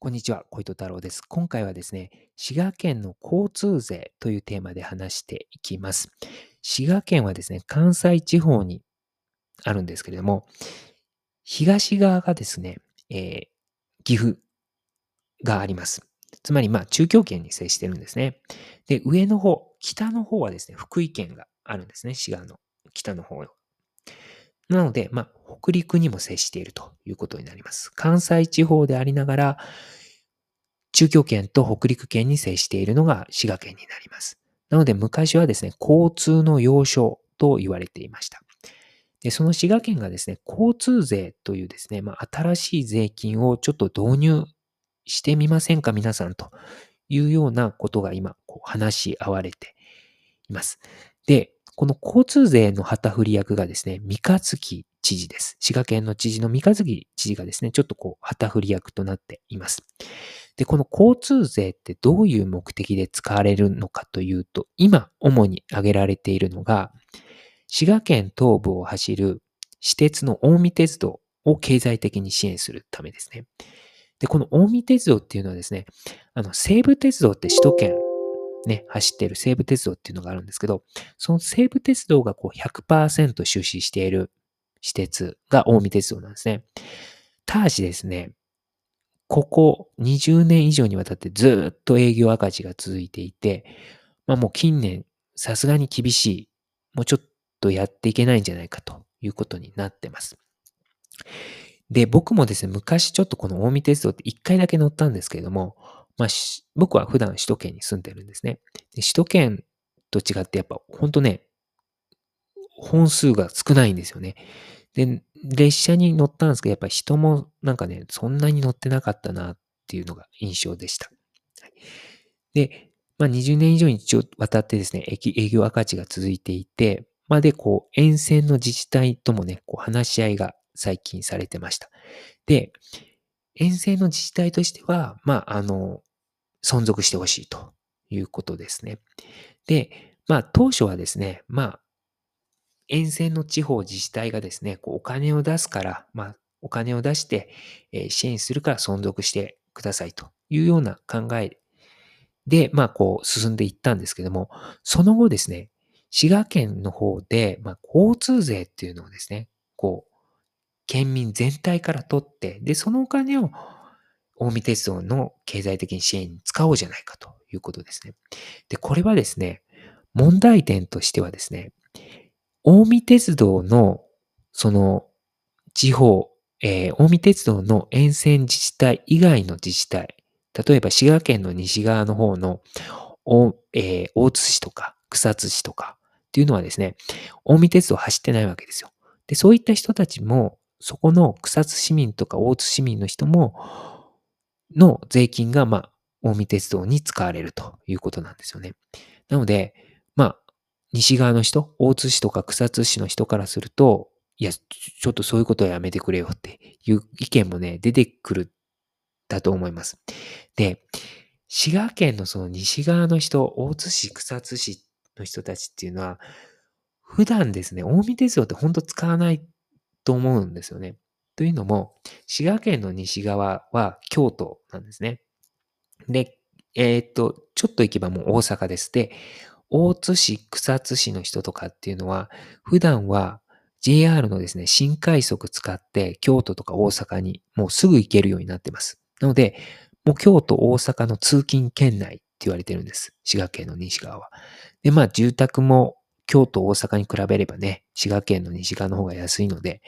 こんにちは、小糸太郎です。今回はですね、滋賀県の交通税というテーマで話していきます。滋賀県はですね、関西地方にあるんですけれども、東側がですね、えー、岐阜があります。つまり、まあ、中京圏に接してるんですね。で、上の方、北の方はですね、福井県があるんですね、滋賀の北の方なので、まあ、北陸にも接しているということになります。関西地方でありながら、中京圏と北陸圏に接しているのが滋賀県になります。なので、昔はですね、交通の要衝と言われていました。で、その滋賀県がですね、交通税というですね、まあ、新しい税金をちょっと導入してみませんか、皆さんというようなことが今、こう話し合われています。で、この交通税の旗振り役がですね、三日月知事です。滋賀県の知事の三日月知事がですね、ちょっとこう、旗振り役となっています。で、この交通税ってどういう目的で使われるのかというと、今、主に挙げられているのが、滋賀県東部を走る私鉄の近江鉄道を経済的に支援するためですね。で、この近江鉄道っていうのはですね、あの、西武鉄道って首都圏ね、走っている西武鉄道っていうのがあるんですけど、その西武鉄道がこう100%出資している私鉄が近江鉄道なんですね。ただしですね、ここ20年以上にわたってずっと営業赤字が続いていて、まあもう近年さすがに厳しい、もうちょっとやっていけないんじゃないかということになってます。で、僕もですね、昔ちょっとこの近江鉄道って1回だけ乗ったんですけれども、まあ、僕は普段首都圏に住んでるんですね。で首都圏と違ってやっぱ本当ね、本数が少ないんですよね。で、列車に乗ったんですけど、やっぱ人もなんかね、そんなに乗ってなかったなっていうのが印象でした。で、まあ、20年以上にわたってですね、営業赤字が続いていて、まあ、で、こう、沿線の自治体ともね、こう話し合いが最近されてました。で、沿線の自治体としては、まあ、あの、存続してほしいということですね。で、まあ当初はですね、まあ沿線の地方自治体がですね、こうお金を出すから、まあお金を出して、支援するから存続してくださいというような考えで、まあこう進んでいったんですけども、その後ですね、滋賀県の方で、まあ交通税っていうのをですね、こう、県民全体から取って、で、そのお金を近江鉄道の経済的に支援に使おうじゃないかということですね。で、これはですね、問題点としてはですね、近江鉄道のその地方、えー、近江鉄道の沿線自治体以外の自治体、例えば滋賀県の西側の方の、えー、大津市とか草津市とかっていうのはですね、近江鉄道走ってないわけですよ。で、そういった人たちも、そこの草津市民とか大津市民の人も、の税金が、まあ、近江鉄道に使われるということなんですよね。なので、まあ、西側の人、大津市とか草津市の人からすると、いや、ちょっとそういうことはやめてくれよっていう意見もね、出てくる、だと思います。で、滋賀県のその西側の人、大津市、草津市の人たちっていうのは、普段ですね、近江鉄道って本当使わないと思うんですよね。というのも、滋賀県の西側は京都なんですね。で、えっ、と、ちょっと行けばもう大阪です。で、大津市、草津市の人とかっていうのは、普段は JR のですね、新快速使って京都とか大阪にもうすぐ行けるようになってます。なので、もう京都、大阪の通勤圏内って言われてるんです。滋賀県の西側は。で、まあ住宅も京都、大阪に比べればね、滋賀県の西側の方が安いので、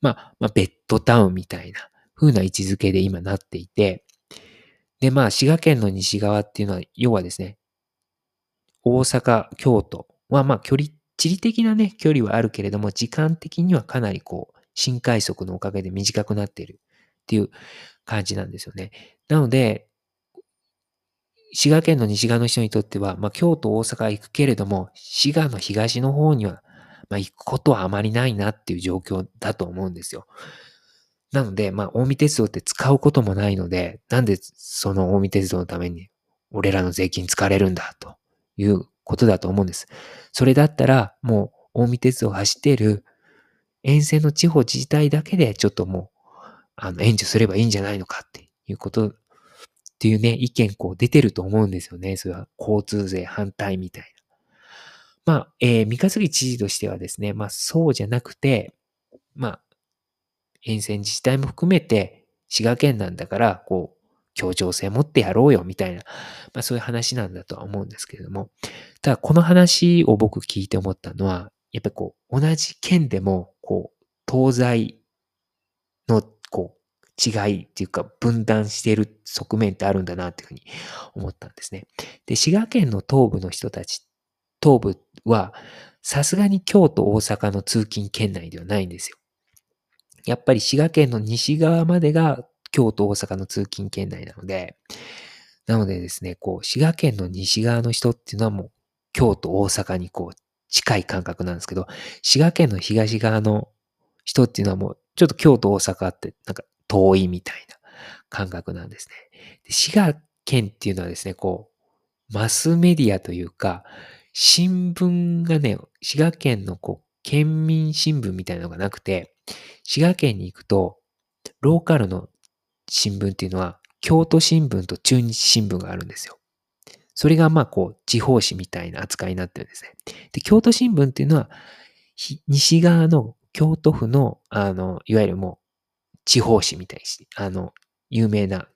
まあ、まあ、ベッドタウンみたいな風な位置づけで今なっていて、で、まあ、滋賀県の西側っていうのは、要はですね、大阪、京都は、まあ、距離、地理的なね、距離はあるけれども、時間的にはかなりこう、新快速のおかげで短くなっているっていう感じなんですよね。なので、滋賀県の西側の人にとっては、まあ、京都、大阪行くけれども、滋賀の東の方には、まあ、行くことはあまりないなっていう状況だと思うんですよ。なので、まあ、近江鉄道って使うこともないので、なんでその近江鉄道のために俺らの税金使われるんだということだと思うんです。それだったら、もう近江鉄道を走っている沿線の地方自治体だけでちょっともう、あの、援助すればいいんじゃないのかっていうことっていうね、意見こう出てると思うんですよね。それは交通税反対みたいな。まあ、えー、三日月知事としてはですね、まあそうじゃなくて、まあ、沿線自治体も含めて、滋賀県なんだから、こう、協調性持ってやろうよみたいな、まあそういう話なんだとは思うんですけれども、ただこの話を僕聞いて思ったのは、やっぱりこう、同じ県でも、こう、東西の、こう、違いっていうか分断している側面ってあるんだなっていうふうに思ったんですね。で、滋賀県の東部の人たち、東部は、さすがに京都、大阪の通勤圏内ではないんですよ。やっぱり滋賀県の西側までが京都、大阪の通勤圏内なので、なのでですね、こう、滋賀県の西側の人っていうのはもう、京都、大阪にこう、近い感覚なんですけど、滋賀県の東側の人っていうのはもう、ちょっと京都、大阪ってなんか遠いみたいな感覚なんですね。で滋賀県っていうのはですね、こう、マスメディアというか、新聞がね、滋賀県のこう、県民新聞みたいなのがなくて、滋賀県に行くと、ローカルの新聞っていうのは、京都新聞と中日新聞があるんですよ。それがまあこう、地方紙みたいな扱いになってるんですね。で、京都新聞っていうのは、西側の京都府の、あの、いわゆるもう、地方紙みたいに、あの、有名な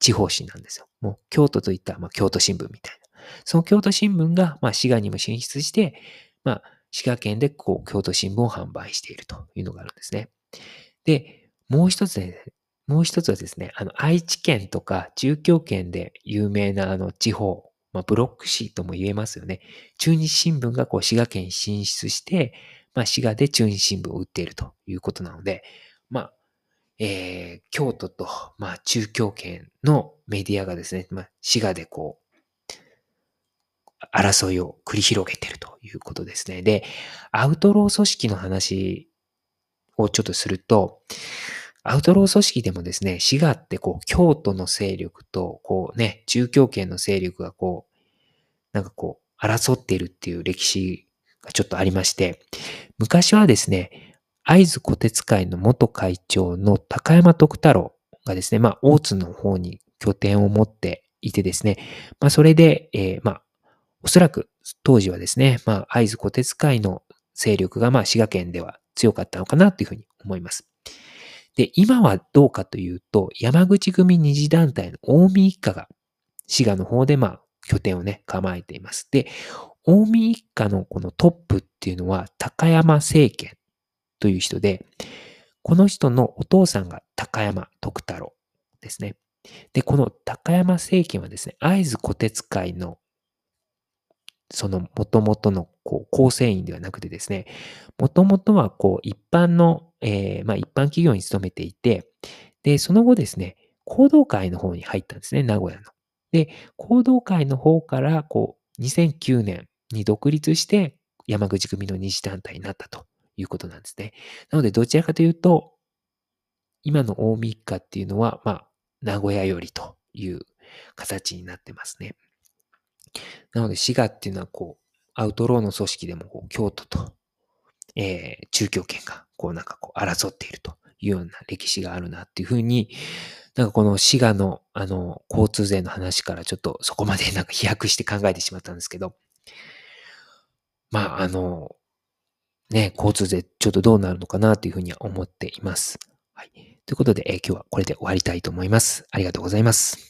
地方紙なんですよ。もう、京都といったら、まあ、京都新聞みたいな。その京都新聞が、まあ、滋賀にも進出して、まあ、滋賀県で、こう、京都新聞を販売しているというのがあるんですね。で、もう一つね、もう一つはですね、あの、愛知県とか中京圏で有名なあの地方、まあ、ブロック紙とも言えますよね。中日新聞がこう滋賀県に進出して、まあ、滋賀で中日新聞を売っているということなので、まあ、えー、京都と、まあ、中京圏のメディアがですね、まあ、滋賀でこう、争いを繰り広げてるということですね。で、アウトロー組織の話をちょっとすると、アウトロー組織でもですね、滋賀ってこう、京都の勢力と、こうね、中京圏の勢力がこう、なんかこう、争っているっていう歴史がちょっとありまして、昔はですね、会津小鉄会の元会長の高山徳太郎がですね、まあ、大津の方に拠点を持っていてですね、まあ、それで、えー、まあ、おそらく当時はですね、まあ、会津小鉄会の勢力が、まあ、滋賀県では強かったのかなというふうに思います。で、今はどうかというと、山口組二次団体の近江一家が滋賀の方でまあ拠点をね、構えています。で、近江一家のこのトップっていうのは高山政権という人で、この人のお父さんが高山徳太郎ですね。で、この高山政権はですね、会津古鉄会のその元々のこう構成員ではなくてですね、もともとはこう一般の、えー、まあ一般企業に勤めていて、で、その後ですね、行動会の方に入ったんですね、名古屋の。で、行動会の方からこう2009年に独立して山口組の二次団体になったということなんですね。なので、どちらかというと、今の大三日っていうのは、まあ、名古屋よりという形になってますね。なので、滋賀っていうのは、こう、アウトローの組織でも、こう、京都と、えー、中京圏が、こう、なんかこう、争っているというような歴史があるなっていうふうに、なんかこの滋賀の、あの、交通税の話からちょっとそこまでなんか飛躍して考えてしまったんですけど、まあ、あの、ね、交通税ちょっとどうなるのかなというふうには思っています。はい。ということで、え、今日はこれで終わりたいと思います。ありがとうございます。